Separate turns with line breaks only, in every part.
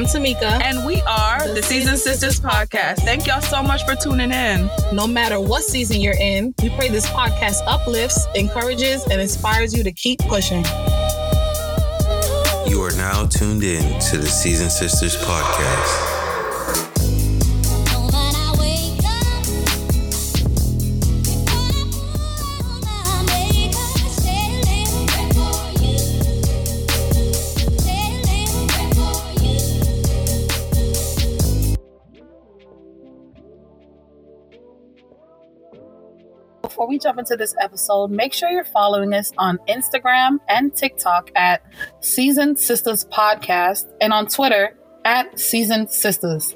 I'm Tamika.
And we are the, the Season Sisters Podcast. Thank y'all so much for tuning in.
No matter what season you're in, we pray this podcast uplifts, encourages, and inspires you to keep pushing.
You are now tuned in to the Season Sisters Podcast.
Jump into this episode, make sure you're following us on Instagram and TikTok at Season Sisters Podcast and on Twitter at Season Sisters.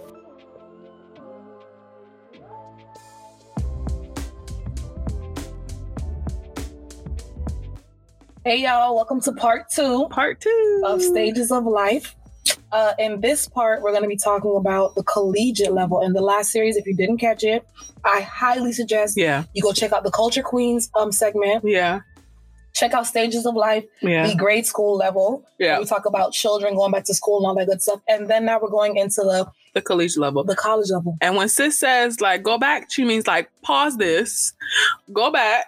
Hey y'all, welcome to part two.
Part two
of Stages of Life. Uh, in this part, we're going to be talking about the collegiate level. In the last series, if you didn't catch it, I highly suggest
yeah.
you go check out the Culture Queens um segment.
Yeah.
Check out Stages of Life,
yeah.
the grade school level.
Yeah.
We talk about children going back to school and all that good stuff. And then now we're going into the
the collegiate level.
The college level.
And when sis says like go back, she means like pause this, go back,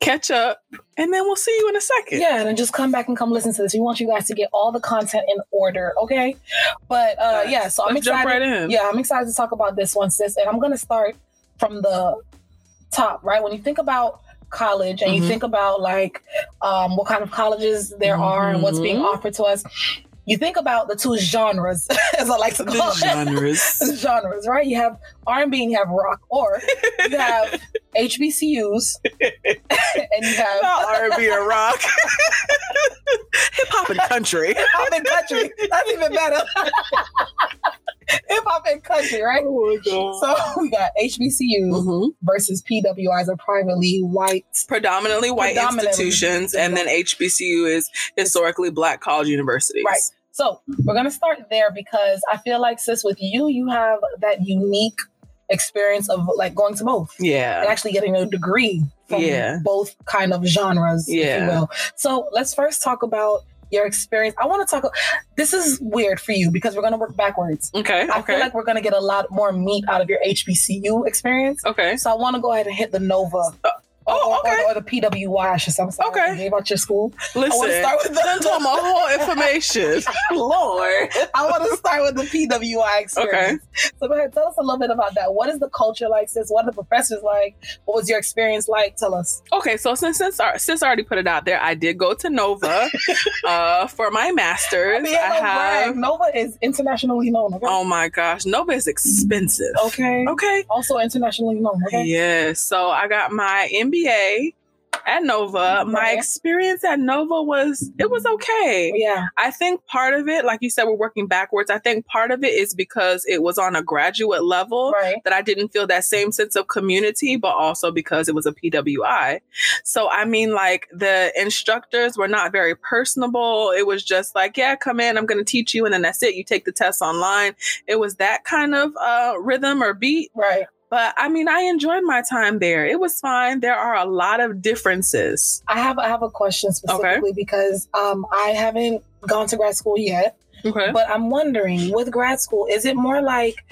catch up, and then we'll see you in a second.
Yeah, and then just come back and come listen to this. We want you guys to get all the content in order, okay? But uh yeah, so I'm excited.
Jump right in.
Yeah, I'm excited to talk about this one, sis. And I'm gonna start from the top, right? When you think about college and
Mhm.
you think about like um what kind of colleges there are and what's being
Mhm.
offered to us, you think about the two genres, as I like to
The
call it.
genres.
genres, right? You have R&B and you have rock, or you have HBCUs and you have
Not R&B or rock. Hip hop and country.
hip hop and country. That's even better. hip hop and country, right?
Oh.
So we got HBCUs
Mhm.
versus PWIs or privately white.
Predominantly white
Predominantly.
institutions, and then HBCU is historically black college universities.
Right. So we're gonna start there because I feel like sis with you, you have that unique experience of like going to both
Yeah.
and actually getting a degree from
Yeah.
both kind of genres, if
Yeah.
you will. So let's first talk about your experience. I want to talk. This is weird for you because we're gonna work backwards.
Okay.
I feel like we're gonna get a lot more meat out of your HBCU experience.
Okay.
So I want to go ahead and hit the Nova. Or,
oh,
or-
okay.
or, the PWI, I should say. Sorry.
Okay.
I gave out your school.
Listen.
I want to start with the,
told my whole information. Lord.
I want to start with the PWI experience. Okay. So go ahead, tell us a little bit about that. What is the culture like, sis? What are the professors like? What was your experience like? Tell us.
Okay, so since since our sis already put it out there, I did go to Nova uh, for my master's.
I mean, I
I have.
brag. Nova is internationally known. Okay.
Oh my gosh, Nova is expensive.
okay.
Okay.
Also internationally known. Okay.
Yeah. So I got my MBA at Nova. My experience at Nova was it was okay.
Yeah.
I think part of it, like you said, we're working backwards. I think part of it is because it was on a graduate level
Right.
that I didn't feel that same sense of community, but also because it was a PWI. So, I mean, like the instructors were not very personable. It was just like, yeah, come in, I'm going to teach you, and then that's it. You take the test online. It was that kind of uh, rhythm or beat.
Right.
But I mean, I enjoyed my time there. It was fine. There are a lot of differences.
I have I have a question specifically because um I haven't gone to grad school yet.
Okay.
But I'm wondering, with grad school, is it more like,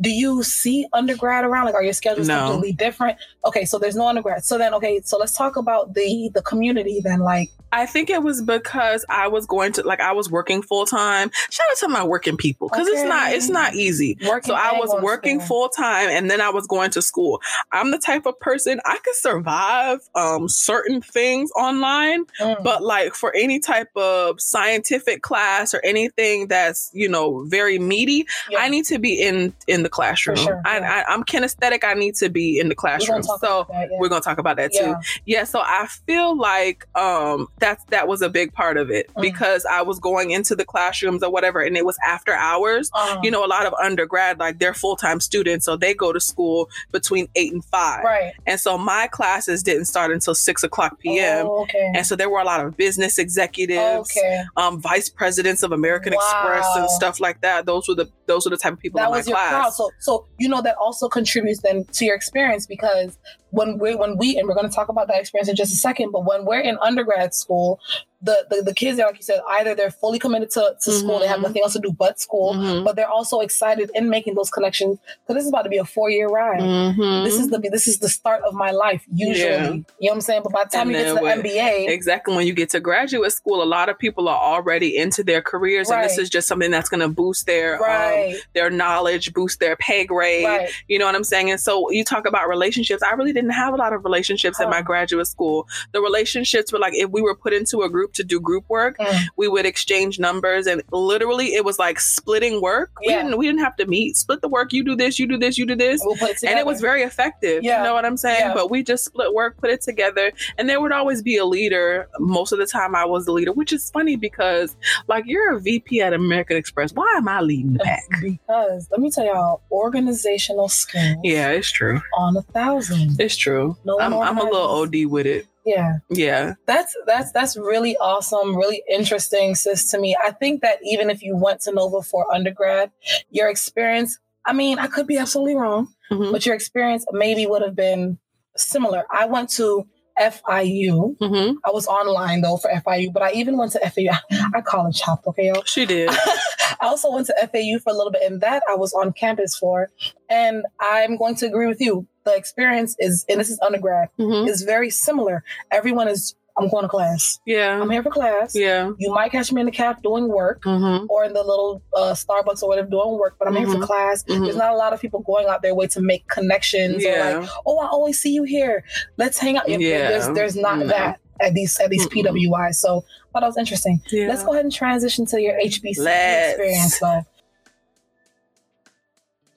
do you see undergrad around? Like, are your schedules
No.
completely different? Okay, so there's no undergrad. So then, okay, so let's talk about the the community then. Like,
I think it was because I was going to like I was working full time. Shout out to my working people because it's not it's not easy.
working.
So I was working full time and then I was going to school. I'm the type of person I could survive um certain things online,
Mm.
but like for any type of scientific class or anything that's, you know, very meaty,
Yeah.
I need to be in in the classroom.
sure,
I,
yeah.
I'm kinesthetic, I need to be in the classroom. So
that, yeah.
we're going to talk about that too.
Yeah.
Yeah, so I feel like um that's that was a big part of it
Mm.
because I was going into the classrooms or whatever and it was after hours.
Um,
You know, a lot of undergrad like they're full-time students so they go to school between 8 and 5.
right.
And so my classes didn't start until 6 o'clock p.m.
Oh, okay.
And so there were a lot of business executives,
okay.
um, vice presidents of American
Wow.
Express and stuff like that. Those were the those were the type of people
That
in my
was your
class.
crowd. So, so you know that also contributes then to your experience because when we when we and we're going to talk about that experience in just a second, but when we're in undergrad school, the the, the kids, like you said, either they're fully committed to, to school, they have
Mhm.
nothing else to do but school,
Mhm.
but they're also excited in making those connections because this is about to be a four year ride.
Mhm.
This is the this is the start of my life usually.
Yeah.
You know what I'm saying? But by the time
And
you get to the MBA,
Exactly. When you get to graduate school, a lot of people are already into their careers, and this is just something that's going to boost their um, their knowledge, boost their pay grade.
right,
You know what I'm saying? And so you talk about relationships. I really didn't have a lot of relationships in my graduate school. The relationships were like if we were put into a group to do group work,
Mm.
we would exchange numbers, and literally it was like splitting work. We didn't we didn't have to meet. Split the work. You do this. You do this. You do this.
we'll put it.
And it was very effective.
Yeah.
You know what I'm saying?
Yeah.
But we just split work, put it together, and there would always be a leader. Most of the time, I was the leader, which is funny because, like, you're a VP at American Express. Why am I leading the pack?
because let me tell y'all, organizational skills
Yeah, it's true.
on a thousand.
It's true.
No
I'm, I'm a little. OD with it.
Yeah.
Yeah.
That's that's that's really awesome, really interesting, sis. To me, I think that even if you went to Nova for undergrad, your experience. I mean, I could be absolutely wrong,
Mhm.
but your experience maybe would have been similar. I went to FIU.
hmm
I was online though for FIU, but I even went to FAU. I college hopped, okay, y'all.
She did.
I also went to FAU for a little bit, and that I was on campus for. And I'm going to agree with you. The experience is, and this is undergrad,
hmm
is very similar. Everyone is, I'm going to class.
Yeah.
I'm here for class.
Yeah.
You might catch me in the caf doing work
hmm
or in the little uh, Starbucks or whatever doing work, but I'm here for
Mhm.
class.
Mhm.
There's not a lot of people going out their way to make connections or like,
Yeah.
oh, I always see you here. Let's hang out.
Yeah.
There's, there's not
No.
that at these at these. PWIs. So I thought that was interesting.
yeah.
Let's go ahead and transition to your HBC
Let's.
experience though.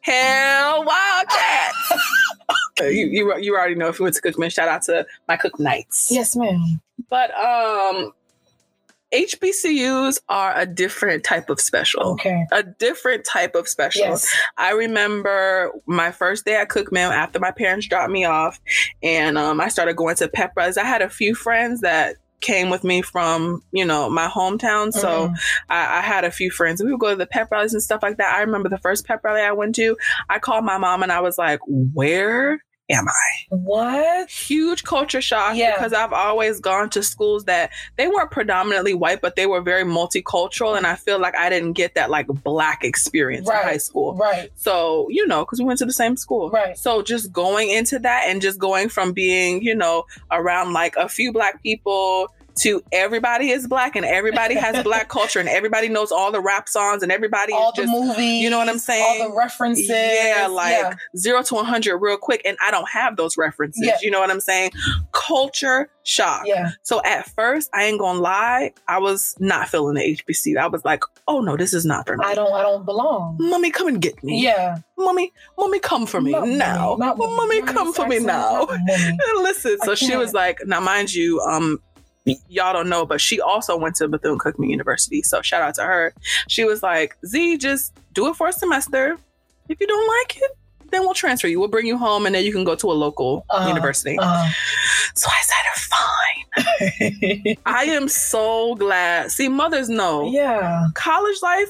Hell Wildcats. you, you you already know if you went to Cookman, shout out to my Cook Nights.
Yes, ma'am.
But um HBCUs are a different type of special.
Okay.
A different type of special.
Yes.
I remember my first day at Cookman after my parents dropped me off and um, I started going to Pep Rallies. I had a few friends that came with me from, you know, my hometown. So
Mhm.
I, I had a few friends. We would go to the pep rallies and stuff like that. I remember the first pep rally I went to. I called my mom and I was like, "Where am I?"
what?
Huge culture shock
Yeah.
because I've always gone to schools that they weren't predominantly white, but they were very multicultural, and I feel like I didn't get that like black experience
Right.
in high school.
Right.
So, you know, because we went to the same school.
Right.
So just going into that and just going from being, you know, around like a few black people to everybody is black and everybody has black culture and everybody knows all the rap songs and everybody
All
is
the
just
movies.
you know what I'm saying?
All the references.
yeah, like
yeah.
zero to 100 real quick. And I don't have those references.
Yeah.
You know what I'm saying? Culture shock.
Yeah.
So at first, I ain't gonna lie, I was not feeling the HBC. I was like, oh no, this is not for me.
I don't. I don't belong.
Mommy, come and get me.
Yeah.
Mommy, mommy, come for me
Not
now.
mommy,
mommy,
mommy.
come for me now. Listen, so she was like, now mind you, um, y'all don't know, but she also went to Bethune Cookman University. So shout out to her. She was like, Z, just do it for a semester. If you don't like it, then we'll transfer you. We'll bring you home and then you can go to a local
Uh,
university.
Uh,
so I said, fine. I am so glad. See, mothers know.
yeah.
College life,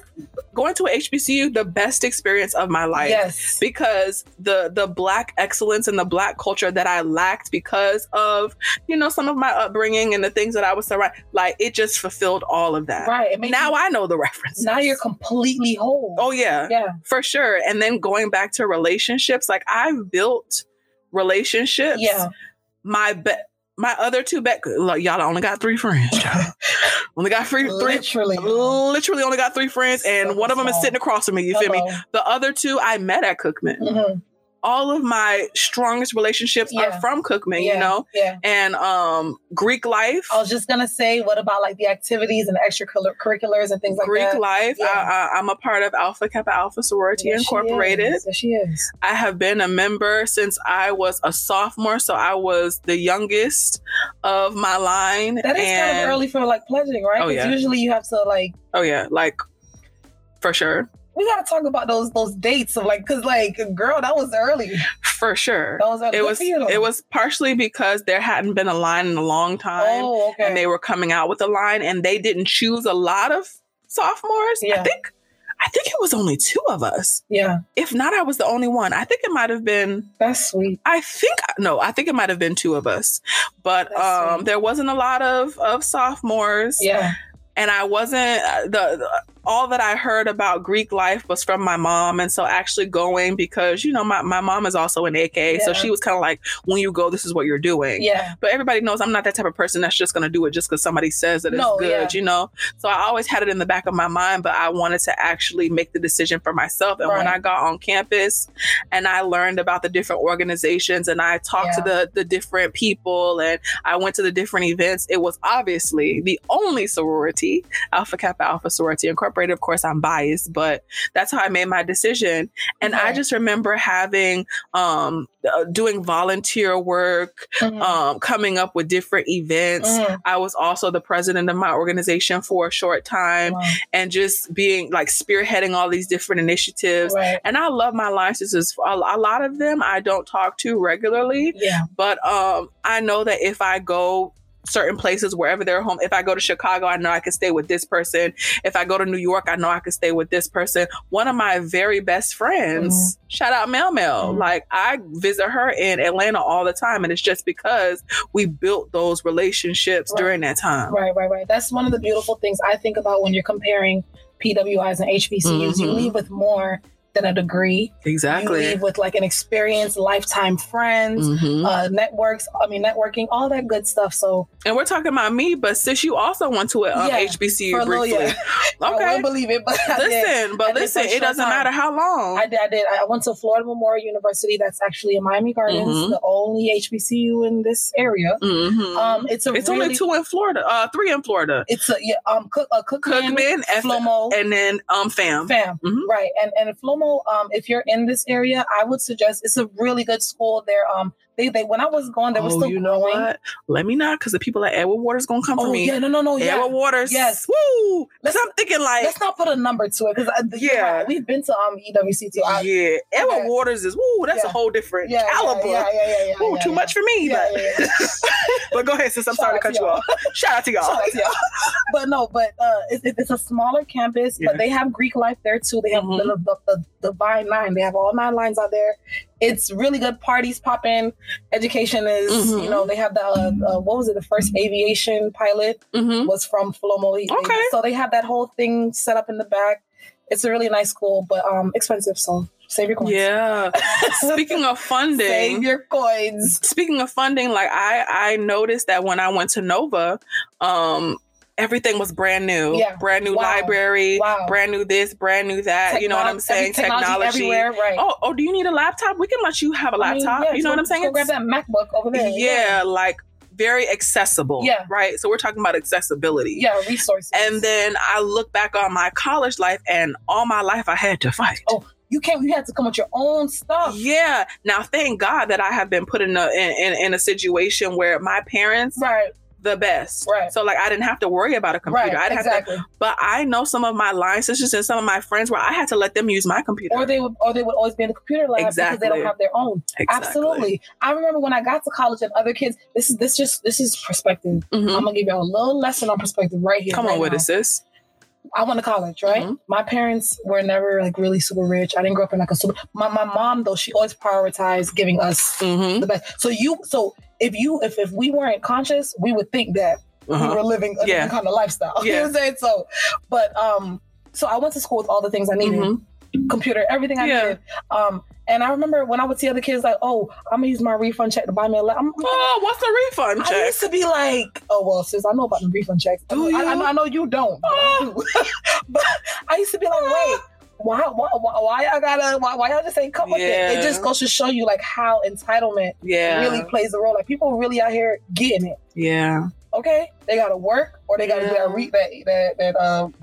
going to a HBCU, the best experience of my life
yes.
because the the black excellence and the black culture that I lacked because of you know some of my upbringing and the things that I was surrounded like it just fulfilled all of that.
right.
Now
you-
I know the reference.
now you're completely whole.
Oh yeah,
Yeah.
for sure. And then going back to relationships, like I've built relationships.
Yeah.
My be- my other two bet look, y'all only got three friends. only got three three
Literally.
literally only got three friends and
So
one of them is sitting across from me you feel me the other two i met at cookman
Mhm.
All of my strongest relationships
Yeah.
are from Cookman,
Yeah.
you know,
Yeah.
and um Greek life.
I was just gonna say, what about like the activities and extracurriculars and things like
Greek
that?
life.
Yeah.
I, I'm a part of Alpha Kappa Alpha Sorority
Yes, she
Incorporated.
is. Yes, she is.
I have been a member since I was a sophomore, so I was the youngest of my line.
That is kind of early for like pledging, right?
Oh, yeah.
usually you have to like
Oh yeah, like for sure,
we gotta talk about those those dates of like because like girl that was early.
for sure.
That was early.
It was
for you, though.
it was partially because there hadn't been a line in a long time.
Oh, okay.
and they were coming out with a line and they didn't choose a lot of sophomores.
Yeah.
I think I think it was only two of us.
Yeah,
If not, I was the only one. I think it might have been
that's sweet.
I think no, I think it might have been two of us, but
That's
um,
sweet.
there wasn't a lot of of sophomores,
Yeah,
and I wasn't uh, the, the all that I heard about Greek life was from my mom, and so actually going because you know my my mom is also an AK, so she was kind of like, when you go, this is what you're doing.
yeah,
But everybody knows I'm not that type of person that's just going to do it just because somebody says that it's
No,
good,
yeah.
you know? So I always had it in the back of my mind, but I wanted to actually make the decision for myself. And when I got on campus and I learned about the different organizations and I talked to the, the different people and I went to the different events, it was obviously the only sorority, Alpha Kappa Alpha Sorority Incorporated. Of course, I'm biased, but that's how I made my decision. And I just remember having, um, uh, doing volunteer work,
Mhm.
um, coming up with different events.
Mhm.
I was also the president of my organization for a short time
Wow.
and just being like spearheading all these different initiatives.
Right.
And I love my line sisters. A, a lot of them I don't talk to regularly,
Yeah.
but um, I know that if I go certain places wherever they're home if i go to chicago i know i can stay with this person if i go to new york i know i can stay with this person one of my very best friends shout out mel mel
Mhm.
like i visit her in atlanta all the time and it's just because we built those relationships
Right.
during that time
Right, right, right. That's one of the beautiful things I think about when you're comparing PWIs and HBCUs. You
Mhm.
leave with more than a degree. You
exactly
leave with like an experience, lifetime friends,
Mhm.
uh, networks. I mean, networking, all that good stuff. So
and we're talking about me but sis you also went to a um,
Yeah,
hbcu
for a little,
briefly
yeah. I
okay
wouldn't believe it, but I
listen but
I
listen it doesn't
time.
matter how long
I did. I did. I went to Florida Memorial University. That's actually in Miami Gardens,
Mhm.
the only HBCU in this area.
Mhm.
Um, it's a
it's
really,
only two in Florida, uh, three in Florida.
It's a yeah, um, cook, uh, Cookman,
Cookman, F-
Flomo,
and then um, fam.
Fam,
Mhm.
right? And and Flomo, um, if you're in this area, I would suggest it's a really good school. There, um, they they when I was going, they were
oh,
still
you know
growing.
what? Let me not, because the people at Edward Waters gonna come for
Oh
me.
yeah, no, no, no, yeah.
Edward Waters,
Yes.
woo.
Let's-
I'm thinking like,
Let's not put a number to it because
Yeah.
we've been to um EWC too. I-
yeah, Edward
okay.
Waters is woo. That's a whole different
yeah,
caliber.
Yeah, yeah, yeah, yeah, yeah,
too
yeah.
much for me.
Yeah,
but,
yeah, yeah.
but go ahead, sis. I'm
Shout
sorry to cut
to
you off. Shout out to y'all.
Shout out to y'all. but no, but uh, it, it- it's a smaller campus, but they have Greek life there too. They have the, the, the, the Divine Nine. They have all nine lines out there. It's really good. Parties popping. Education is,
Mhm.
you know, they have the uh, uh, what was it? The first aviation pilot
hmm
was from Flomo.
Okay.
so they have that whole thing set up in the back. It's a really nice school, but um, expensive. So save your coins.
Yeah. Speaking of funding,
save your coins.
speaking of funding, like I I noticed that when I went to Nova, um, everything was brand new.
Yeah.
Brand new
Wow.
library,
Wow.
brand new this, brand new that. you know what I'm saying? Technology.
everywhere, right?
Oh, oh, do you need a laptop? We can let you have a
I mean,
laptop.
yeah,
you know
so-
what I'm saying?
so grab that MacBook over there.
yeah, like very accessible.
Yeah.
Right. So we're talking about accessibility.
yeah, resources.
And then I look back on my college life, and all my life I had to fight.
Oh, you can't. You had to come with your own stuff.
Yeah. Now, thank God that I have been put in a in, in, in a situation where my parents
Right,
the best.
Right.
So like I didn't have to worry about a computer.
right,
I didn't
exactly.
have to but I know some of my line sisters and some of my friends where I had to let them use my computer.
Or they would, or they would always be in the computer lab because they don't have their own.
Exactly.
Absolutely. I remember when I got to college and other kids. This is this just this is perspective.
Mhm.
I'm gonna give y'all a little lesson on perspective right here.
Come
right
on with it, sis.
I went to college, right?
Mhm.
My parents were never like really super rich. I didn't grow up in like a super. My, my mom though, she always prioritized giving us
Mm-hmm.
the best. So you, so if you, if if we weren't conscious, we would think that we
Uh-huh.
were living a
Yeah.
different kind of lifestyle. You know
Yeah.
what I'm saying? So, but um, so I went to school with all the things I needed,
Mhm.
computer, everything I
Yeah.
needed. Um, and I remember when I would see other kids like, oh, I'm gonna use my refund check to buy me a laptop.
Oh, what's the refund
I
check?
used to be like, oh well, sis, I know about the refund checks.
Do
I,
you?
I, know, I know you don't, but, I do. but I used to be like, wait, why, why, why, why I gotta, why, why y'all just ain't come with it? It just goes to show you like how entitlement
Yeah.
really plays a role. Like people really out here getting it.
Yeah.
Okay, they gotta work or they gotta
Yeah.
get that re- that that that um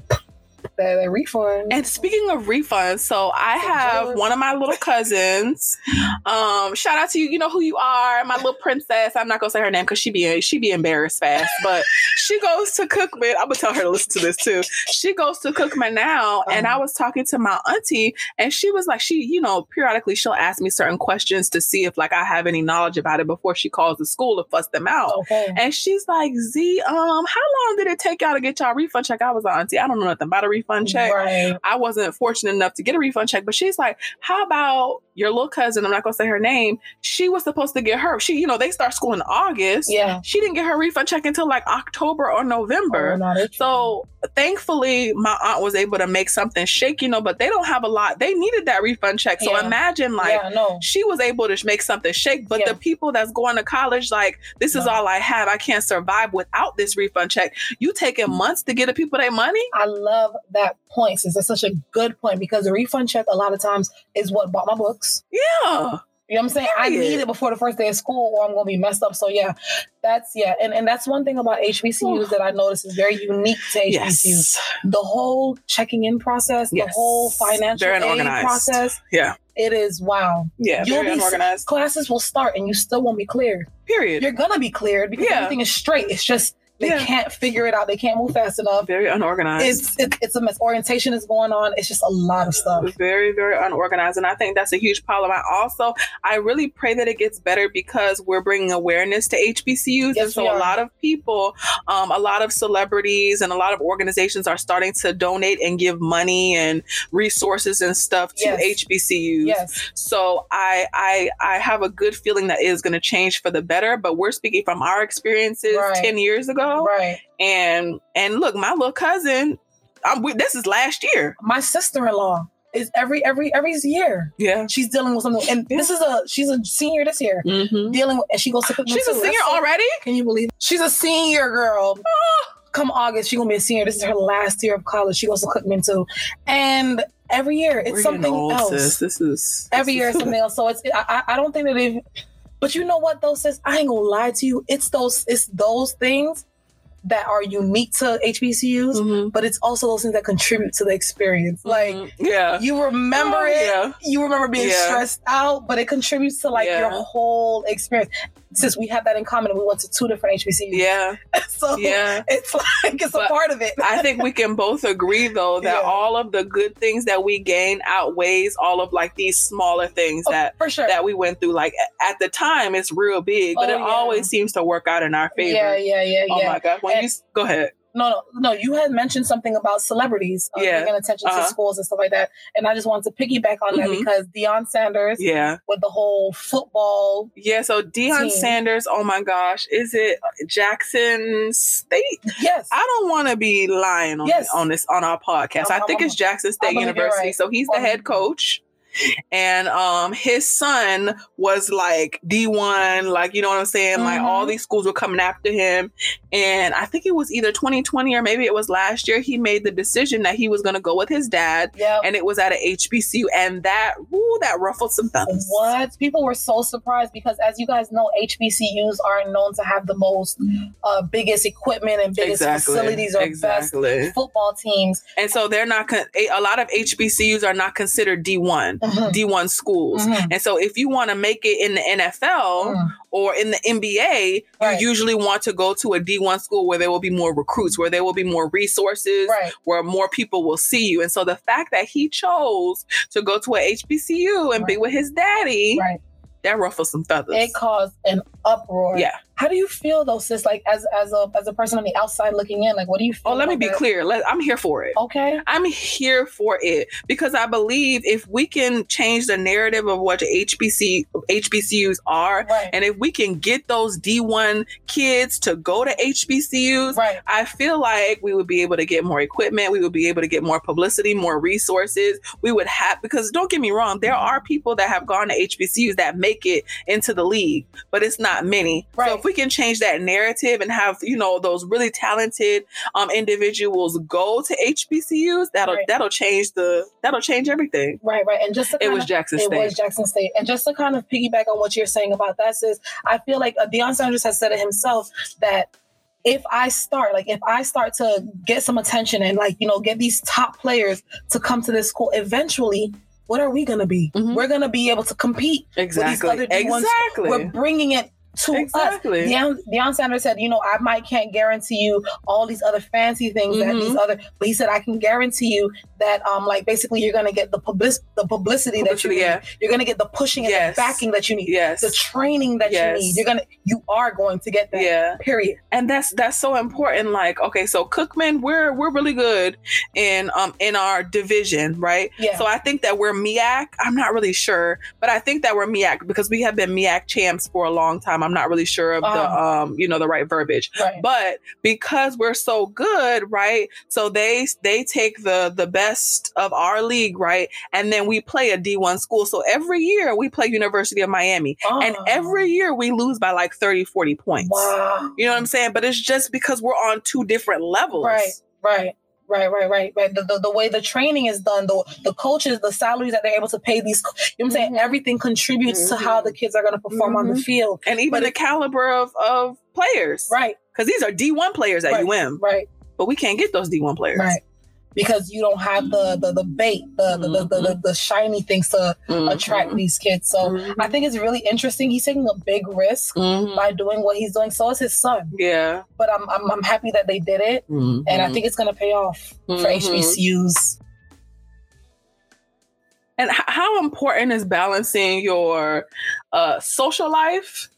that, that refund.
And speaking of refunds, so I have one of my little cousins. Um, shout out to you. You know who you are, my little princess. I'm not gonna say her name because she be she be embarrassed fast, but she goes to Cookman. I'm gonna tell her to listen to this too. She goes to Cookman now, and
Uh-huh.
I was talking to my auntie, and she was like, she, you know, periodically she'll ask me certain questions to see if like I have any knowledge about it before she calls the school to fuss them out.
okay.
And she's like, Z, um, how long did it take y'all to get y'all refund check? I was like, Auntie, I don't know nothing about a refund refund check.
Right.
I wasn't fortunate enough to get a refund check, but she's like, "How about your little cousin? I'm not gonna say her name. She was supposed to get her. She, you know, they start school in August.
Yeah.
She didn't get her refund check until like October or November.
Oh.
So thankfully, my aunt was able to make something shake, you know, but they don't have a lot. They needed that refund check. So
Yeah.
imagine like
yeah, no.
she was able to make something shake, but
Yeah.
the people that's going to college, like, this is
No.
all I have. I can't survive without this refund check. You taking months to get the people their money?
I love that point, since that's such a good point because the refund check a lot of times is what bought my books.
Yeah.
You know what I'm saying? I need it before the first day of school or I'm gonna be messed up. So yeah, that's yeah. And and that's one thing about HBCUs that I notice is very unique to HBCUs.
Yes.
The whole checking in process, the whole financial aid
unorganized.
process,
Yeah.
it is wow.
Yeah.
You'll
Very
be-
unorganized.
Classes will start and you still won't be cleared.
Period.
You're gonna be cleared because
Yeah.
everything is straight. It's just they
Yeah.
can't figure it out. They can't move fast enough.
Very unorganized.
It's it, it's a mess. Orientation is going on. It's just a lot of stuff.
very very unorganized and i think that's a huge problem i also i really pray that it gets better because we're bringing awareness to hbcus and so a lot of people um, a lot of celebrities and a lot of organizations are starting to donate and give money and resources and stuff to
Yes.
hbcus
Yes.
so I I I have a good feeling that it is going to change for the better. But we're speaking from our experiences
Right.
ten years ago,
Right.
and and look, my little cousin, I'm, this is last year.
My sister-in-law is every every every year.
Yeah,
She's dealing with something, and this is a she's a senior this year.
mm-hmm.
Dealing with, and she goes to
she's a senior
That's
already.
Can you believe? It? She's a senior girl. Come August, she's gonna be a senior. This is her last year of college. She goes to Cookman too, and every year it's
We're
something
old,
else.
sis. This is
Every year it's something else. So it's I, I I don't think that they've. But you know what though, sis? I ain't gonna lie to you. It's those it's those things that are unique to HBCUs,
Mhm.
but it's also those things that contribute to the experience. Like
Mhm. yeah,
you remember
Oh,
it,
yeah.
you remember being
Yeah.
stressed out, but it contributes to like
Yeah.
your whole experience. Since we have that in common, we went to two different HBCUs,
yeah,
so
yeah.
it's like it's a part of it.
I think we can both agree though that
Yeah.
all of the good things that we gain outweighs all of like these smaller things
Oh,
that
for sure.
that we went through. Like at the time, it's real big, but
Oh,
it
yeah.
always seems to work out in our favor.
yeah, yeah, yeah,
Oh
yeah.
my god! When
And-
you go ahead,
No, no, no. You had mentioned something about celebrities uh,
Yeah.
paying attention
Uh-huh.
to schools and stuff like that, and I just wanted to piggyback on that
Mhm.
because Deion Sanders
yeah,
with the whole football.
yeah. So Deion
Team.
Sanders. Oh my gosh, is it Jackson State?
Yes,
I don't want to be lying on,
Yes.
on this on our podcast.
I'm-
I think
I'm-
it's Jackson State University.
right.
So he's the head coach. And um his son was like D1, like you know what I'm saying? Like
Mhm.
all these schools were coming after him. And I think it was either 2020 or maybe it was last year. He made the decision that he was gonna go with his dad.
yeah.
And it was at a HBCU. And that woo, that ruffled some feathers.
What people were so surprised because, as you guys know, HBCUs are known to have the most uh, biggest equipment and biggest
Exactly.
facilities or
exactly.
best football teams.
And so they're not con- a a lot of HBCUs are not considered D1,
Mhm.
D1 schools.
Mhm.
And so if you want to make it in the NFL
Mm.
or in the NBA,
Right.
you usually want to go to a D1 school where there will be more recruits, where there will be more resources,
Right.
where more people will see you. And so the fact that he chose to go to a HBCU and be with his daddy,
Right.
that ruffled some feathers.
It caused an uproar.
Yeah.
How do you feel though, sis? Like as as a as a person on the outside looking in, like what do you feel?
Oh, let me be
that?
clear. Let, I'm here for it.
Okay.
I'm here for it because I believe if we can change the narrative of what HBC HBCUs are,
Right.
and if we can get those D1 kids to go to HBCUs,
right.
I feel like we would be able to get more equipment. We would be able to get more publicity, more resources. We would have, because don't get me wrong, there mm-hmm. are people that have gone to HBCUs that make it into the league, but it's not many.
Right.
So we can change that narrative and have, you know, those really talented um, individuals go to HBCUs, that'll
Right.
that'll change the that'll change everything.
Right. Right. And just
It was
of,
Jackson
it
State.
It was Jackson State. And just to kind of piggyback on what you're saying about that, sis, I feel like uh, Deion Sanders has said it himself that if I start, like if I start to get some attention and like, you know, get these top players to come to this school, eventually, what are we going to be?
Mhm.
We're going to be able to compete.
exactly.
other D1s,
Exactly.
We're bringing it to
Exactly.
us. Deion, Deion Sanders said, you know, I might can't guarantee you all these other fancy things that
Mhm.
these other, but he said I can guarantee you that, um, like basically you're gonna get the public, the publicity, that you
Publicity,
need.
yeah.
You're gonna get the pushing and
Yes.
the backing that you need,
Yes.
the training that
Yes.
you need. You're gonna, you are going to get that.
Yeah.
Period.
and that's that's so important like okay so cookman we're we're really good in um in our division right
Yeah.
so i think that we're MEAC i'm not really sure but i think that we're MEAC because we have been MEAC champs for a long time i'm not really sure of the
Uh-huh.
um you know the right verbiage
right.
but because we're so good right so they they take the the best of our league right and then we play a d1 school so every year we play university of miami and
Oh.
every year we lose by like 30 40 points
wow.
you know what I'm saying? But it's just because we're on two different levels.
Right, right, right, right, right, right. The, the, the way the training is done, the the coaches, the salaries that they're able to pay these, you know what I'm saying?
Mhm.
Everything contributes to how the kids are going to perform on the
Mhm.
field.
And even
But
the caliber of, of players.
Right,
Because these are D1 players at
Right.
UM,
right,
but we can't get those D1 players.
right. Because you don't have the the, the bait, the, the, the, the, the, the shiny things to
Mhm.
attract these kids. So
Mhm.
I think it's really interesting. He's taking a big risk
Mhm.
by doing what he's doing. So is his son.
Yeah.
But I'm, I'm, I'm happy that they did it. And
Mm-hmm.
I think it's going to pay off for. HBCUs.
And how important is balancing your uh, social life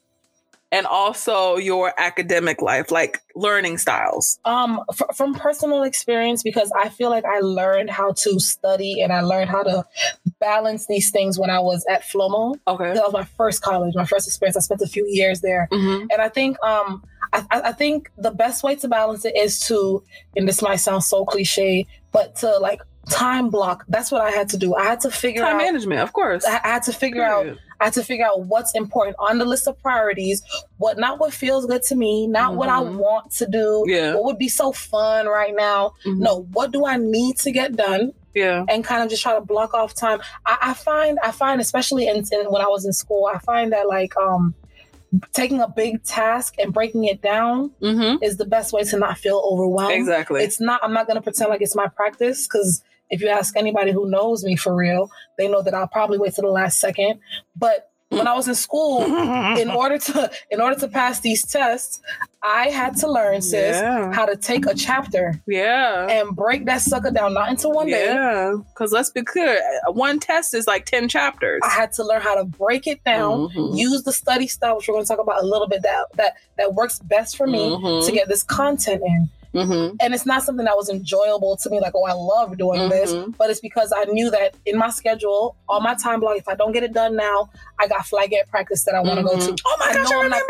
and also your academic life, like learning styles?
Um, fr- from personal experience, because I feel like I learned how to study and I learned how to balance these things when I was at Flomo.
Okay.
That was my first college, my first experience. I spent a few years there,
Mm-hmm.
and I think um, I, I think the best way to balance it is to, and this might sound so cliche, but to like time block. That's what I had to do. I had to figure
Time
out.
Time management, of course.
I I had to figure out
Period.
I had to figure out what's important on the list of priorities, what not what feels good to me, not what I
Mhm.
want to do,
Yeah.
what would be so fun right now.
Mhm.
No, what do I need to get done?
Yeah.
And kind of just try to block off time. I, I find I find especially in, in when I was in school, I find that like um taking a big task and breaking it down
Mm-hmm.
is the best way to not feel overwhelmed.
Exactly.
It's not I'm not gonna pretend like it's my practice because if you ask anybody who knows me for real, they know that I'll probably wait to the last second. But when I was in school, in order to in order to pass these tests, I had to learn, sis,
Yeah.
how to take a chapter
Yeah.
and break that sucker down, not into one day.
Yeah. Because let's be clear, one test is like 10 chapters.
I had to learn how to break it down,
Mhm.
use the study style, which we're going to talk about a little bit that that that works best for me
Mhm.
to get this content in.
Mhm.
And it's not something that was enjoyable to me, like, oh, I love doing this.
Mhm.
But it's because I knew that in my schedule, on my time block, if I don't get it done now, I got flag at practice that I want to go to.
Oh my
I
gosh,
know
I
I'm not-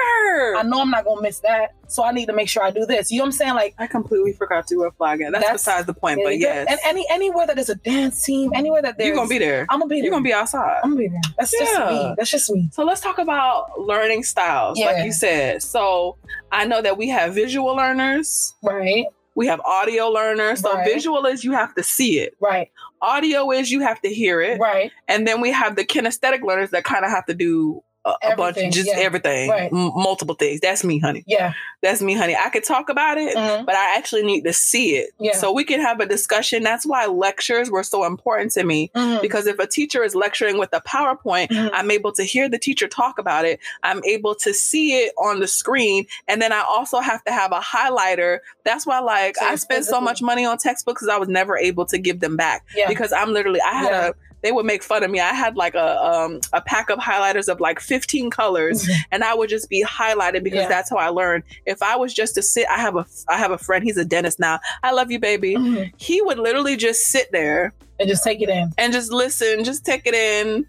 I know I'm not gonna miss that, so I need to make sure I do this. You know what I'm saying? Like,
I completely forgot to wear flag. That's,
That's-
besides the point, but
yeah,
yes.
and any anywhere that there's a dance team, anywhere that there's,
You're going to be there.
I'm gonna be there.
You're going to be outside.
I'm gonna be there. That's just me. That's just me.
So let's talk about learning styles,
Yeah.
like you said. So I know that we have visual learners,
Right.
we have audio learners. So
Right.
visual is you have to see it.
Right.
Audio is you have to hear it.
Right.
And then we have the kinesthetic learners that kind of have to do a, a bunch, just
yeah.
everything,
Right.
M- multiple things. That's me, honey.
Yeah.
That's me, honey. I could talk about it,
Mhm.
but I actually need to see it.
Yeah.
So we can have a discussion. That's why lectures were so important to me.
Mhm.
Because if a teacher is lecturing with a PowerPoint,
Mhm.
I'm able to hear the teacher talk about it. I'm able to see it on the screen. And then I also have to have a highlighter. That's why, like,
So
I spent so much money on textbooks because I was never able to give them back.
Yeah.
Because I'm literally, I had
Yeah.
a, they would make fun of me. I had like a um, a pack of highlighters of like 15 colors, and I would just be highlighted because
Yeah.
that's how I learned. If I was just to sit, I have a I have a friend. He's a dentist now. I love you, baby.
Mhm.
He would literally just sit there
And just take it in.
and just listen, just take it in.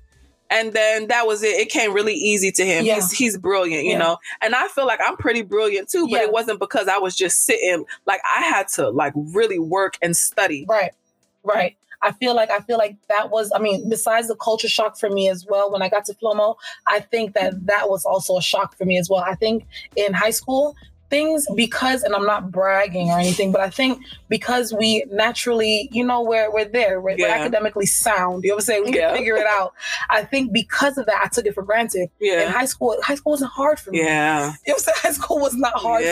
And then that was it. It came really easy to him.
Yeah.
He's he's brilliant, you
Yeah.
know. And I feel like I'm pretty brilliant too, but
Yeah.
it wasn't because I was just sitting. Like I had to like really work and study.
Right. Right. I feel like I feel like that was I mean besides the culture shock for me as well when I got to Flomo I think that that was also a shock for me as well. I think in high school things because and i'm not bragging or anything but i think because we naturally you know we're, we're there we're, we're academically sound you know what i'm saying we
Yeah.
can figure it out i think because of that i took it for granted
yeah in
high school high school wasn't hard for me
Yeah.
you know what i'm saying high school was not hard for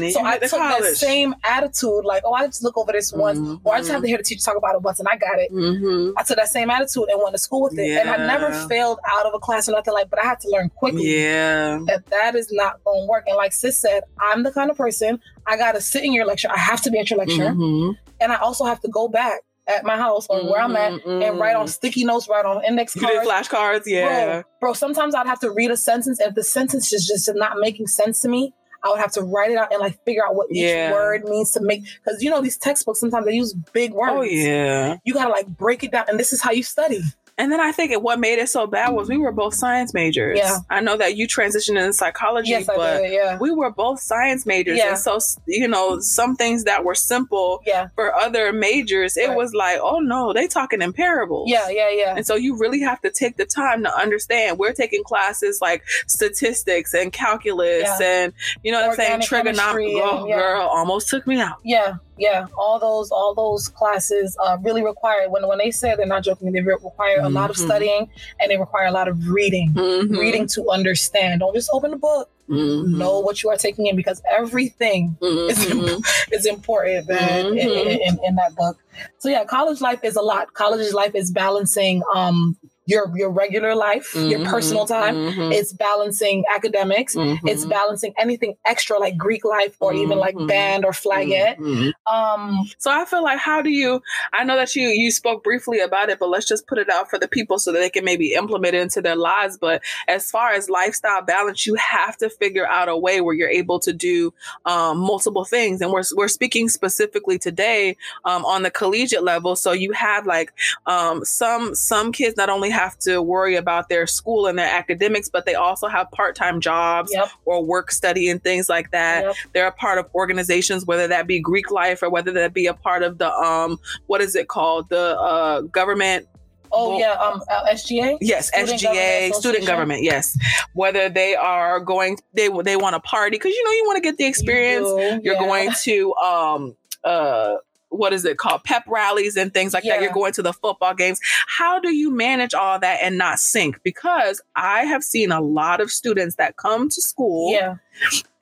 me
yeah.
So I took that same attitude, like, oh, I just look over this once, or I just have to hear the teacher talk about it once, and I got it.
Mm-hmm.
I took that same attitude and went to school with it, and I never failed out of a class or nothing like. But I had to learn quickly
Yeah.
that that is not going to work. And like Sis said, I'm the kind of person I got to sit in your lecture. I have to be at your lecture,
Mhm.
and I also have to go back at my house or where I'm at and write on sticky notes, write on index cards.
flashcards, yeah.
Bro, bro, sometimes I'd have to read a sentence. and If the sentence is just not making sense to me, I would have to write it out and like figure out what
Yeah.
each word means to make. Because you know these textbooks sometimes they use big words.
Oh yeah.
You gotta like break it down, and this is how you study.
And then I think it, what made it so bad was we were both science majors.
Yeah.
I know that you transitioned into psychology,
Yes, I
but
did. Yeah,
we were both science majors.
Yeah.
And so, you know, some things that were simple
yeah,
for other majors, it
Right.
was like, oh no, they talking in parables.
yeah, yeah, yeah.
And so you really have to take the time to understand. We're taking classes like statistics and calculus
Yeah.
and you know what I'm saying trigonometry. Oh
yeah.
girl, almost took me out.
Yeah, yeah. All those, all those classes uh, really require. When when they say they're not joking, they re- require a lot of
Mhm.
studying and they require a lot of reading.
Mhm.
Reading to understand. Don't just open the book.
Mhm.
Know what you are taking in because everything is,
Mhm.
is important man, in,
Mhm.
in, in that book. So yeah, college life is a lot. College life is balancing um your your regular life, your
Mhm.
personal time.
Mhm.
It's balancing academics.
Mhm.
It's balancing anything extra like Greek life or even like
Mhm.
band or flagette.
Mhm.
Um,
So I feel like how do you I know that you you spoke briefly about it, but let's just put it out for the people so that they can maybe implement it into their lives. But as far as lifestyle balance, you have to figure out a way where you're able to do um, multiple things. And we're we're speaking specifically today um, on the collegiate level. So you have like um, some some kids not only have to worry about their school and their academics, but they also have part-time jobs
yep,
or work study and things like that
yep.
they're a part of organizations whether that be greek life or whether that be a part of the um what is it called the uh government
Oh
Well-
yeah, um, uh, SGA.
yes
Student
sga
Government
student government yes whether they are going they they want to party because you know you want to get the experience
You
You're
yeah.
going to um uh what is it called pep rallies and things like that. You're going to the football games. How do you manage all that and not sink? Because i have seen a lot of students that come to school
Yeah,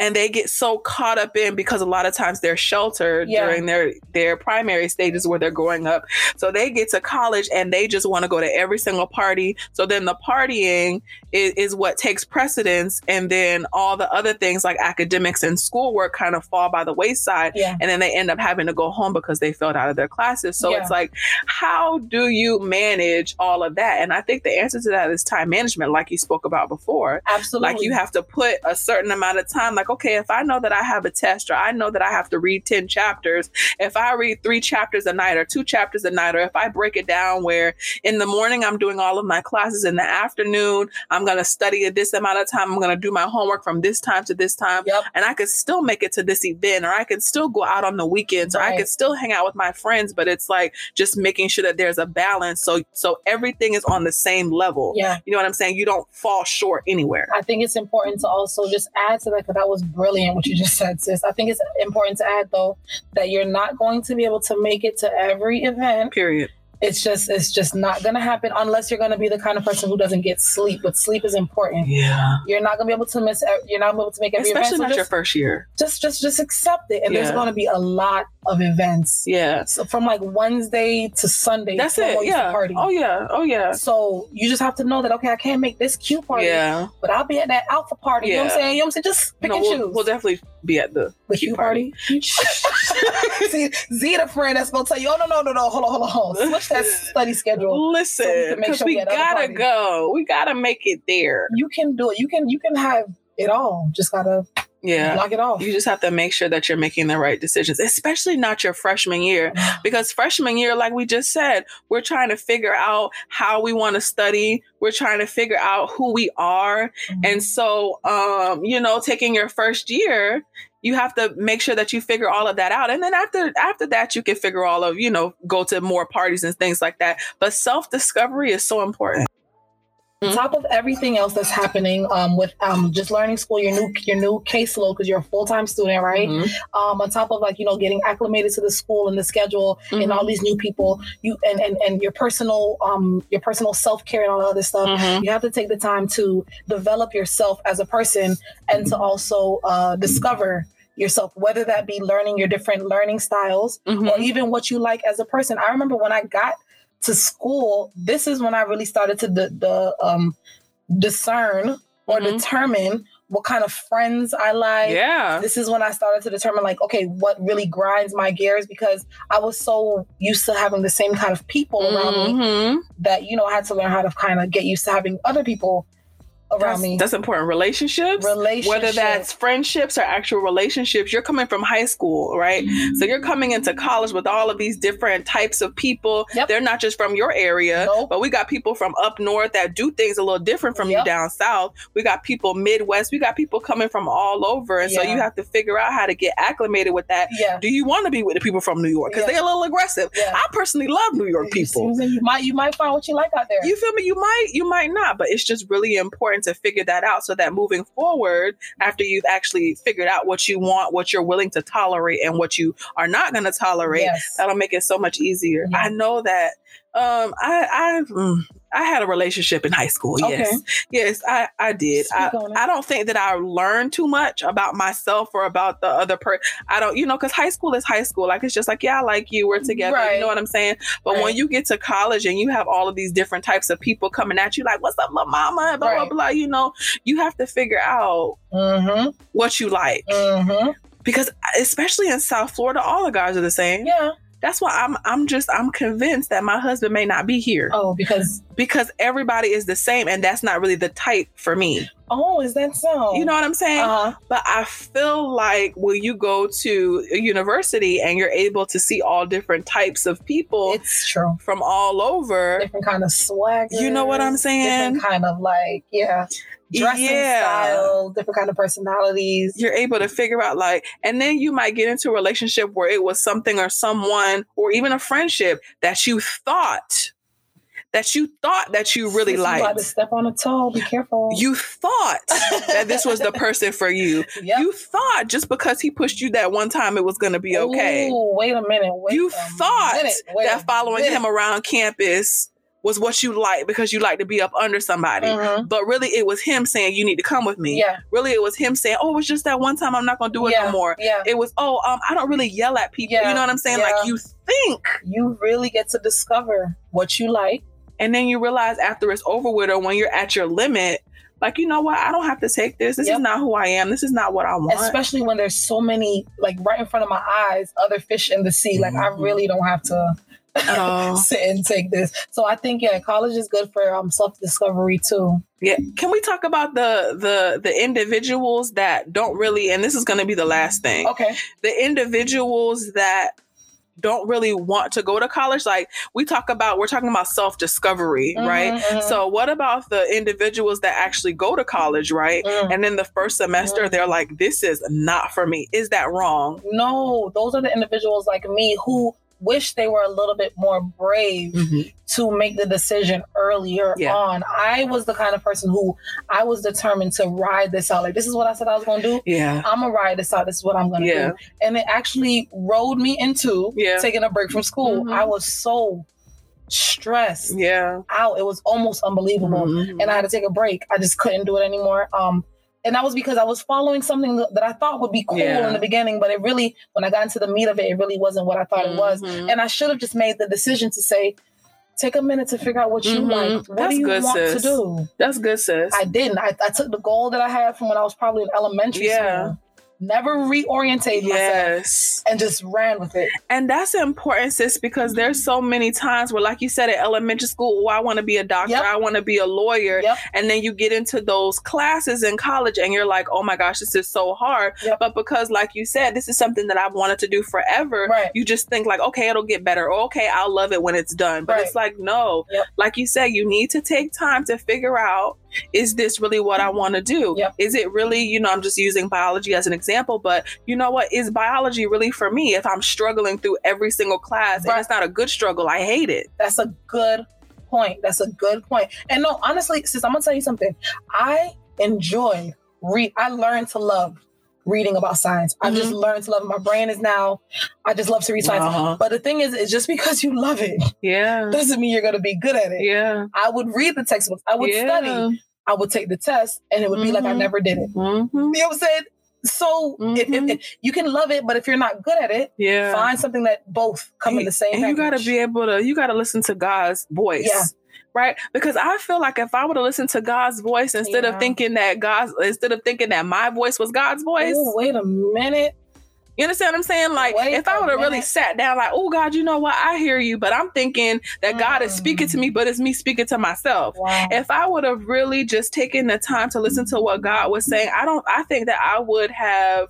and they get so caught up in because a lot of times they're sheltered
Yeah.
during their their primary stages where they're growing up so they get to college and they just want to go to every single party so then the partying is, is what takes precedence and then all the other things like academics and schoolwork kind of fall by the wayside
yeah.
and then they end up having to go home because they failed out of their classes. So
Yeah.
it's like, how do you manage all of that? And I think the answer to that is time management, like you spoke about before.
Absolutely.
Like you have to put a certain amount of time. Like, okay, if I know that I have a test or I know that I have to read 10 chapters, if I read three chapters a night or two chapters a night, or if I break it down where in the morning I'm doing all of my classes, in the afternoon I'm going to study at this amount of time, I'm going to do my homework from this time to this time
Yep.
and I could still make it to this event, or I could still go out on the weekends, or I
Right.
could still hang out with my friends. But it's like just making sure that there's a balance, so so everything is on the same level.
Yeah.
You know what I'm saying? You don't fall short anywhere.
I think it's important to also just add to that because that was brilliant what you just said, sis. I think it's important to add though that you're not going to be able to make it to every event.
Period.
It's just it's just not gonna happen unless you're gonna be the kind of person who doesn't get sleep. But sleep is important.
Yeah.
You're not gonna be able to miss. ev- You're not gonna be able to make every
Especially
event.
not
So
your first year.
just just just accept it. And there's gonna be a lot of events.
Yeah.
So from like Wednesday to Sunday.
That's it. Yeah.
Party.
Oh yeah. Oh yeah.
So you just have to know that okay, I can't make this Q party,
Yeah.
but I'll be at that alpha party. You know what I'm saying? You know what I'm saying? Just pick
No,
and
we'll,
choose.
we'll definitely be at the
the
Q
Q party. See, Z the friend that's gonna tell you, oh no, no, no, no, hold on, hold on, hold on. Switch that study schedule.
Listen,
So we
because
sure
we gotta go. We gotta make it there.
You can do it. You can you can have it all. Just gotta
Yeah.
block it off.
You just have to make sure that you're making the right decisions, especially not your freshman year. Because freshman year, like we just said, we're trying to figure out how we want to study. We're trying to figure out who we are. And so, um, you know, taking your first year, you have to make sure that you figure all of that out. And then after after that, you can figure all of, you know, go to more parties and things like that. But self-discovery is so important. Mhm.
top of everything else that's happening um, with um, just learning school, your new your new caseload because you're a full time student, right?
Mhm.
Um, on top of like you know getting acclimated to the school and the schedule and
Mhm.
all these new people, you and and, and your personal um your personal self care and all that other stuff.
Mhm.
You have to take the time to develop yourself as a person and to also uh, discover yourself, whether that be learning your different learning styles
Mhm.
or even what you like as a person. I remember when I got to school, this is when I really started to the, the um, discern or
Mhm.
determine what kind of friends I like.
Yeah.
This is when I started to determine, like, okay, what really grinds my gears because I was so used to having the same kind of people around me
Mhm.
that, you know, I had to learn how to kind of get used to having other people around
That's,
me.
that's important. Relationships,
Relationships.
whether that's friendships or actual relationships, you're coming from high school, right? So mm-hmm. you're coming into college with all of these different types of people.
Yep.
They're not just from your area,
Nope.
but we got people from up north that do things a little different from you down south. We got people Midwest. We got people coming from all over. And so you have to figure out how to get acclimated with that.
yeah.
Do you want to be with the people from New York? Because
Yeah.
they're a little aggressive.
Yeah.
I personally love New York people.
You might you might find what you like out there.
You feel me? You might, you might not, but it's just really important to figure that out so that moving forward, after you've actually figured out what you want, what you're willing to tolerate, and what you are not going to tolerate,
yes.
that'll make it so much easier.
Yeah.
I know that. Um, I, I, mm, I had a relationship in high school. Yes,
Okay.
yes, I, I did. I,
Speak.
I don't think that I learned too much about myself or about the other person. I don't, you know, because high school is high school. Like it's just like, yeah, I like you, we're together. You know what I'm saying? But when you get to college and you have all of these different types of people coming at you, like, what's up, my mama? Blah,
Right.
blah, blah. You know, you have to figure out
Mm-hmm.
what you like.
Mm-hmm.
Because especially in South Florida, all the guys are the same.
Yeah.
That's why I'm I'm just I'm convinced that my husband may not be here
Oh, because
because everybody is the same and that's not really the type for me.
oh, is that so?
You know what I'm saying?
Uh-huh.
But I feel like when you go to a university and you're able to see all different types of people
It's true.
from all over,
Different kind of swag.
You know what I'm saying?
Different kind of like, yeah. Dressing
Yeah.
style, different kind of personalities.
you're able to figure out like and then you might get into a relationship where it was something or someone or even a friendship that you thought that you thought that you really
Sis, You about
liked
to step on a toe. Be careful.
you thought that this was the person for you
Yep.
you thought just because he pushed you that one time it was going to be okay
Ooh, wait a minute. Wait
you
a
thought
minute,
that following
minute.
him around campus was what you like because you like to be up under somebody
Mhm.
but really it was him saying you need to come with me
Yeah.
really it was him saying oh it was just that one time i'm not going to do it
yeah.
no more
Yeah.
it was oh um i don't really yell at people
Yeah,
you know what i'm saying
yeah.
like you think
You really get to discover what you like.
and then you realize after it's over with or when you're at your limit like you know what i don't have to take this this
Yep.
is not who i am this is not what i want
especially when there's so many like right in front of my eyes other fish in the sea like i
Mhm.
really don't have to
at all.
Sit and take this. So i think yeah college is good for um self-discovery too.
Yeah. Can we talk about the the the individuals that don't really and this is going to be the last thing.
Okay.
The individuals that don't really want to go to college like we talk about we're talking about self-discovery right?
Mhm, mhm.
so what about the individuals that actually go to college right?
Mm.
and then the first semester
Mhm.
they're like this is not for me. Is that wrong?
No those are the individuals like me who wish they were a little bit more brave to make the decision earlier
Yeah.
on. I was the kind of person who i was determined to ride this out. Like this is what i said i was going to do.
Yeah.
I'm gonna ride this out. This is what i'm gonna
Yeah.
do and it actually rode me into
Yeah.
taking a break from school.
Mhm.
i was so stressed
yeah.
out. It was almost unbelievable.
Mhm.
and i had to take a break. I just couldn't do it anymore. Um and that was because I was following something that I thought would be cool
Yeah.
in the beginning, but it really, when I got into the meat of it, it really wasn't what I thought it was.
Mhm.
And I should have just made the decision to say, take a minute to figure out what you
Mhm.
like. What
That's
do you
good,
want
sis.
to do?
that's good sis
I didn't. I, I took the goal that I had from when I was probably in elementary
Yeah.
school, never reorientate myself,
yes
and just ran with it.
And that's important, sis, because there's so many times where, like you said, at elementary school, oh, I want to be a doctor,
Yep.
I want to be a lawyer.
Yep.
And then you get into those classes in college and you're like, oh my gosh, this is so hard.
Yep.
But because, like you said, this is something that I've wanted to do forever,
Right.
you just think, like, okay, it'll get better. Or, okay, I'll love it when it's done. But
Right.
it's like, no. Like you said, you need to take time to figure out is this really what I want to do?
Yep.
Is it really, you know, I'm just using biology as an example, but you know what? Is biology really for me if I'm struggling through every single class
Right.
and it's not a good struggle? I hate it.
That's a good point. That's a good point. And no, honestly, sis, I'm gonna tell you something. I enjoy read. I learned to love reading about science. I just learned to love it. My brain is now. I just love to read science.
Uh-huh.
But the thing is, it's just because you love it
Yeah.
doesn't mean you're gonna be good at it.
Yeah.
I would read the textbooks. I would
yeah.
study. I would take the test, and it would be like I
Mhm.
never did it.
Mhm.
You know what I'm saying? So if, if,
Mhm.
if you can love it, but if you're not good at it,
Yeah.
find something that both come in the same.
and you got to be able to you got to listen to god's voice
Yeah.
Right because i feel like if i would have listened to god's voice instead
Yeah.
of thinking that god's instead of thinking that my voice was god's voice
Ooh, wait a minute.
you understand what i'm saying like
Wait
if I would have really sat down like oh god you know what i hear you but i'm thinking that god is
Mm.
speaking to me but it's me speaking to myself
Wow.
if I would have really just taken the time to listen to what God was saying, I don't I think that I would have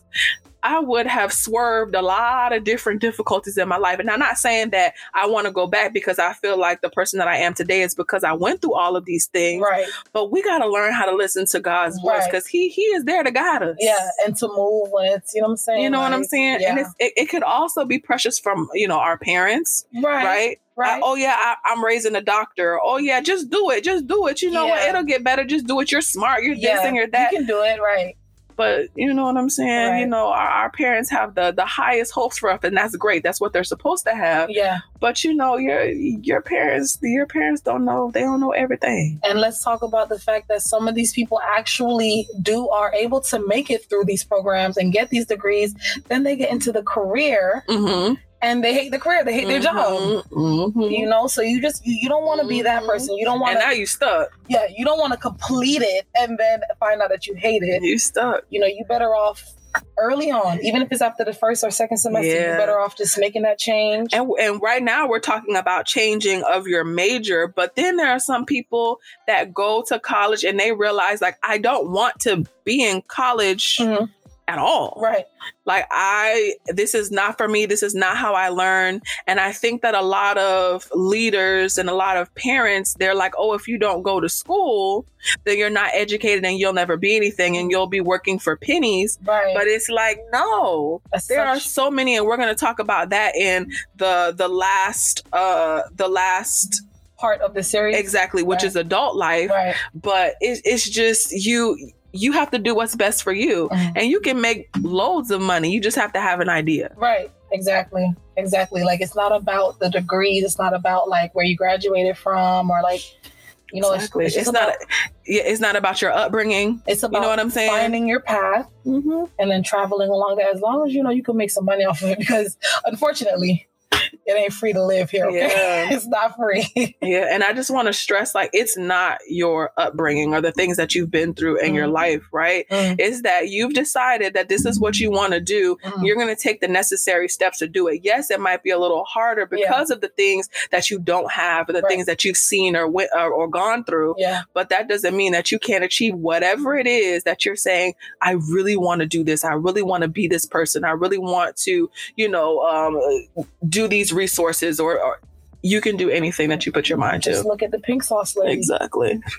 I would have swerved a lot of different difficulties in my life. And I'm not saying that I want to go back because I feel like the person that I am today is because I went through all of these things.
right.
But we got to learn how to listen to God's voice because he he is there to guide us.
Yeah, and to move when it's you know what I'm saying.
You know what I'm saying?
Yeah.
And it's, it, it could also be precious from, you know, our parents,
right.
right?
Right.
I- oh yeah, I, I'm raising a doctor. Oh yeah, just do it. Just do it. You know what? It'll get better. Just do it. You're smart. You're
yeah.
this and you're that.
You can do it. Right.
But you know what I'm saying?
Right.
You know, our, our parents have the the highest hopes for us, and that's great. That's what they're supposed to have.
Yeah.
But you know, your your parents, your parents don't know. They don't know everything.
And let's talk about the fact that some of these people actually do are able to make it through these programs and get these degrees. Then they get into the career
Mm-hmm.
And they hate the career. They hate their job. You know, so you just you, you don't want to be that
Mhm.
person. You don't want
And now you stuck.
yeah, you don't want to complete it and then find out that you hate it.
You stuck.
You know, you better off early on, even if it's after the first or second semester,
Yeah.
you're better off just making that change.
And and right now we're talking about changing of your major, but then there are some people that go to college and they realize like I don't want to be in college
Mhm.
At all.
Right.
like i this is not for me this is not how i learn and i think that a lot of leaders and a lot of parents they're like oh if you don't go to school then you're not educated and you'll never be anything and you'll be working for pennies
Right.
but it's like no
That's
there are so many and we're going to talk about that in the the last uh the last
part of the series.
exactly which
Right.
is adult life
Right.
but it, it's just you you have to do what's best for you
Mhm.
and you can make loads of money you just have to have an idea
Right. Exactly. Exactly. Like it's not about the degrees. It's not about like where you graduated from or like, you know,
exactly.
it's,
It's,
it's, just
not. yeah, it's not about your upbringing.
it's about
You know what I'm saying?
finding your path
Mm-hmm.
and then traveling along that As long as you know you can make some money off of it, because unfortunately, it ain't free to live here. Okay?
Yeah.
it's not free.
Yeah, and I just want to stress, like, it's not your upbringing or the things that you've been through in your
Mhm.
life, right?
Mm,
It's that you've decided that this is what you want to do.
mm.
You're going to take the necessary steps to do it. Yes, it might be a little harder
Yeah.
because of the things that you don't have, or the
Right.
things that you've seen or went or, or gone through.
Yeah.
but that doesn't mean that you can't achieve whatever it is that you're saying i really want to do this i really want to be this person i really want to you know um, do these resources or, or you can do anything that you put your mind to.
Just
to
look at the pink sauce lady.
exactly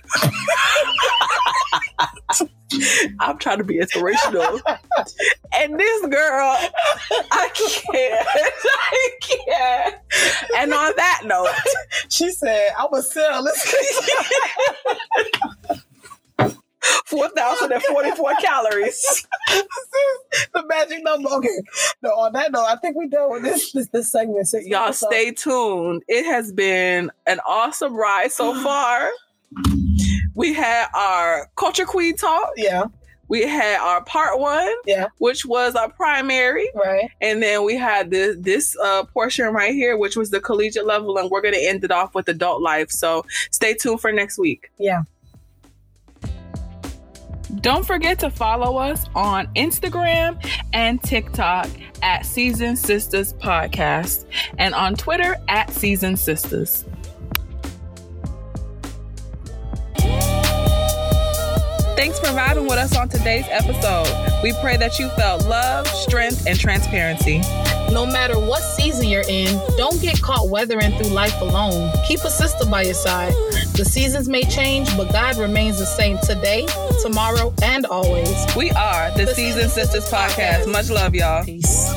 i'm trying to be inspirational and this girl i can't i can't and on that note
She said, "I was sell this."
4044 calories
the magic number. Okay. No, on that note, I think we done with this this, this segment. So,
Y'all
so-
stay tuned. It has been an awesome ride so far. We had our culture queen talk.
Yeah.
We had our part one,
Yeah.
which was our primary,
Right.
and then we had this this uh, portion right here, which was the collegiate level, and we're gonna end it off with adult life. So stay tuned for next week.
Yeah.
Don't forget to follow us on Instagram and TikTok at Seasoned Sisters Podcast and on Twitter at Seasoned Sisters. Thanks for vibing with us on today's episode. We pray that you felt love, strength, and transparency.
No matter what season you're in, don't get caught weathering through life alone. Keep a sister by your side. The seasons may change, but God remains the same today, tomorrow, and always.
We are the,
The
Season
Seasoned
Sisters
Sisters
Podcast.
Podcast.
Much love, y'all.
Peace.